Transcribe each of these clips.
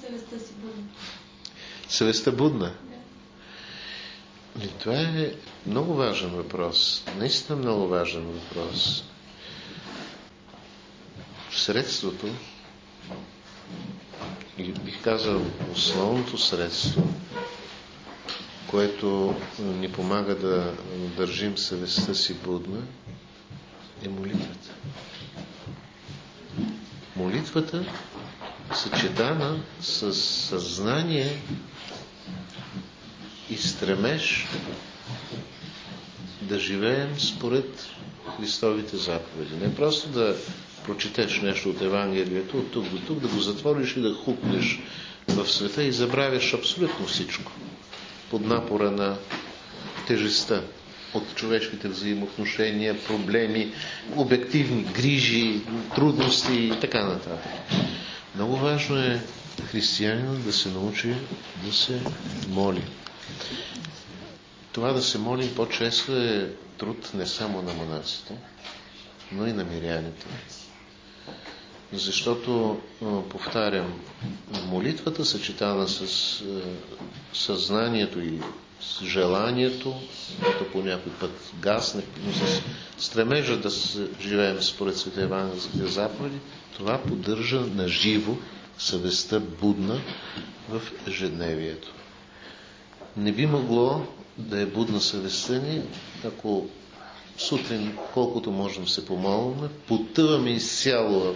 съвестта си будна? Съвестта будна. Да. Това е много важен въпрос. Наистина много важен въпрос. Средството, бих казал основното средство, което ни помага да държим съвестта си будна, е молитвата. Молитвата, съчетана с съзнание и стремеж да живеем според Христовите заповеди. Не просто да прочетеш нещо от Евангелието, от тук до тук, да го затвориш и да хукнеш в света и забравяш абсолютно всичко под напора на тежестта от човешките взаимоотношения, проблеми, обективни грижи, трудности и така нататък. Много важно е християнинът да се научи да се моли. Това да се моли по-често е труд не само на монасите, но и на миряните. Защото, повтарям, молитвата съчетана с съзнанието и с желанието, което по някой път гасне, но с стремежа да живеем според света евангелските заповеди, това поддържа на живо съвестта будна в ежедневието. Не би могло да е будна съвестта ни, ако сутрин, колкото можем се помолваме, потъваме изцяло в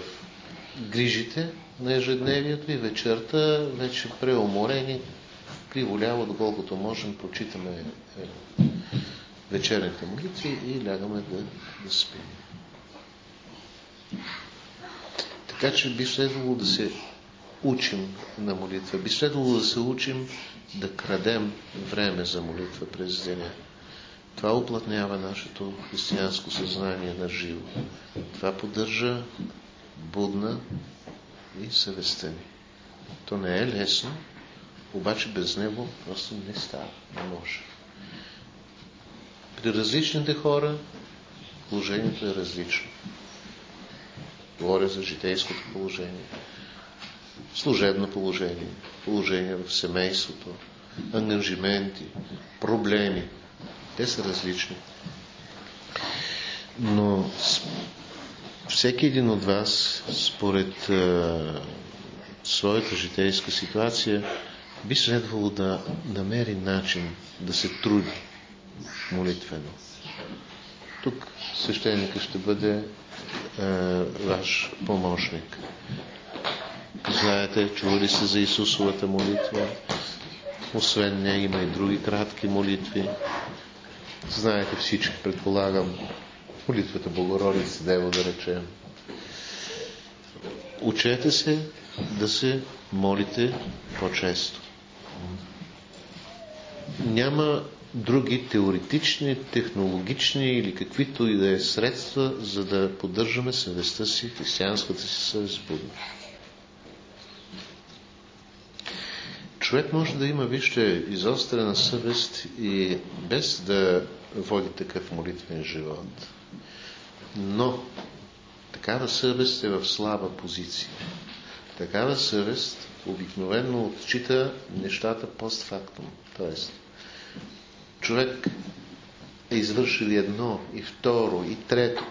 грижите на ежедневието и вечерта вече преуморени, криволяво, доколкото можем, прочитаме е, вечерните молитви и лягаме да, да спим. Така че би следвало да се учим на молитва. Би следвало да се учим да крадем време за молитва през деня. Това оплътнява нашето християнско съзнание на живо. Това поддържа будна и съвестта ни. То не е лесно, обаче без него просто не става, не може. При различните хора положението е различно. Говоря за житейското положение, служебно положение, положение в семейството, ангажименти, проблеми. Те са различни. Но всеки един от вас, според а, своята житейска ситуация, би следвало да намери начин да се труди молитвено. Тук свещеника ще бъде а, ваш помощник. Знаете, чували сте за Исусовата молитва. Освен нея има и други кратки молитви. Знаете всички, предполагам, молитвата Богородица Дева, да речем. Учете се да се молите по-често. Няма други теоретични, технологични или каквито и да е средства, за да поддържаме съвестта си, християнската си съвест будна. Човек може да има, вижте, изострена съвест и без да води такъв молитвен живот. Но такава съвест е в слаба позиция. Такава съвест обикновено отчита нещата постфактум. Тоест, човек е извършил едно, и второ, и трето.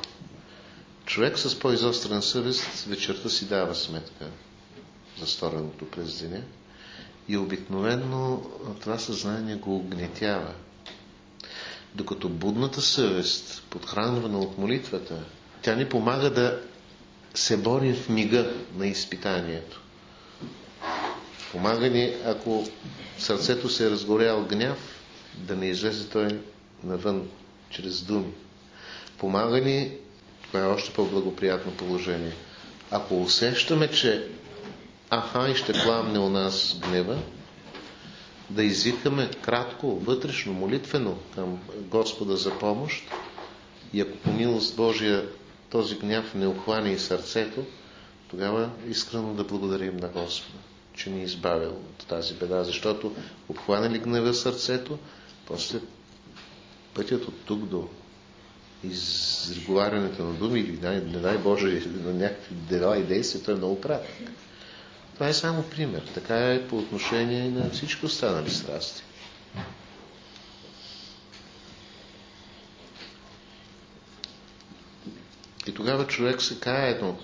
Човек с по-изострена съвест вечерта си дава сметка за стореното през деня и обикновено това съзнание го огнетява. Докато будната съвест, подхранвана от молитвата, тя ни помага да се борим в мига на изпитанието. Помага ни, ако сърцето се е разгорял гняв, да не излезе той навън чрез думи. Помага ни, това е още по-благоприятно положение. Ако усещаме, че аха и ще пламне у нас гнева, да извикаме кратко, вътрешно, молитвено към Господа за помощ и ако по милост Божия този гняв не обхване и сърцето, тогава искрено да благодарим на Господа, че ни е избавил от тази беда, защото обхване ли гнева сърцето, после пътят от тук до изговарянето на думи или не дай Боже на някакви дела и действия, той е много кратък. Това е само пример. Така е по отношение на всички останали страсти. И тогава човек се кае, едно,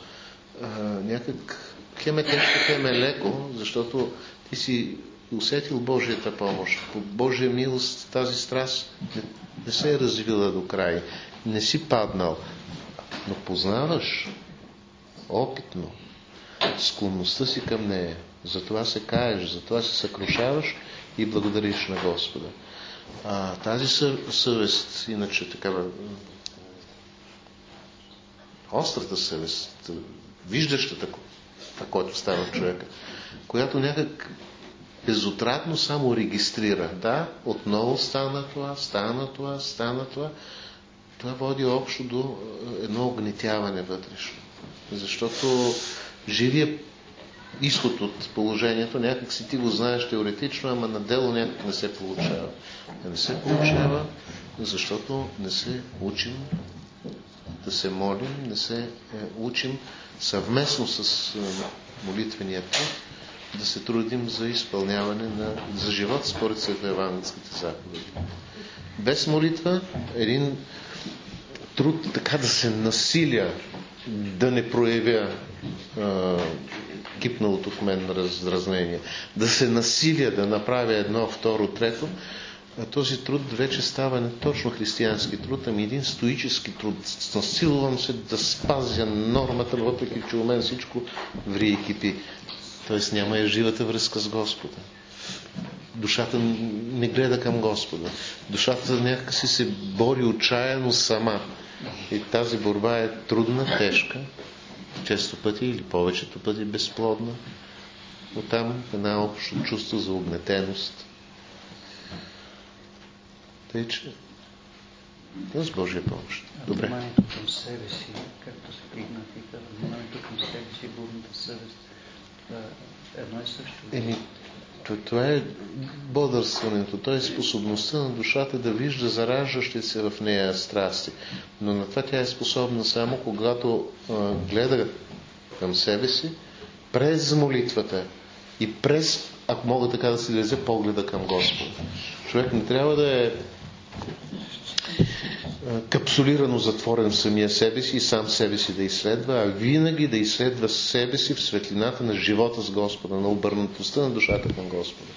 а, някак хем тежко, хем леко, защото ти си усетил Божията помощ. По Божия милост тази страст не, не се е развила до край. Не си паднал, но познаваш опитно склонността си към нея. Затова се каеш, затова се съкрушаваш и благодариш на Господа. А, тази съвест, иначе такава острата съвест, виждащата, което става човека, която някак безотрадно само регистрира. Да, отново стана това, стана това, стана това. Това води общо до е, едно огнетяване вътрешно. Защото живия изход от положението, някак си ти го знаеш теоретично, ама на дело някак не се получава. Не се получава, защото не се учим да се молим, не се е, учим съвместно с е, молитвения път да се трудим за изпълняване на, за живот според светоевангелските заповеди. Без молитва един труд така да се насиля, да не проявя а, кипналото в мен раздразнение, да се насиля да направя едно, второ, трето, а този труд вече става не точно християнски труд, ами един стоически труд. Насилвам се да спазя нормата, въпреки че у мен всичко ври и кипи. Тоест няма и живата връзка с Господа. Душата не гледа към Господа. Душата някакси се бори отчаяно сама. И тази борба е трудна, тежка, често пъти или повечето пъти безплодна. Оттам една общо чувство за огнетеност. Тъй, че с Божия помощ. Добре. Вниманието към себе си, както се пригнати, вниманието към себе си, бурната съвест, едно и също. Еми, това е бодърстването, т.е. е способността на душата да вижда зараждащи се в нея страсти. Но на това тя е способна само когато а, гледа към себе си, през молитвата и през, ако мога така да се изразя, погледа към Господа. Човек не трябва да е капсулирано затворен в самия себе си и сам себе си да изследва, а винаги да изследва себе си в светлината на живота с Господа, на обърнатостта на душата към Господа.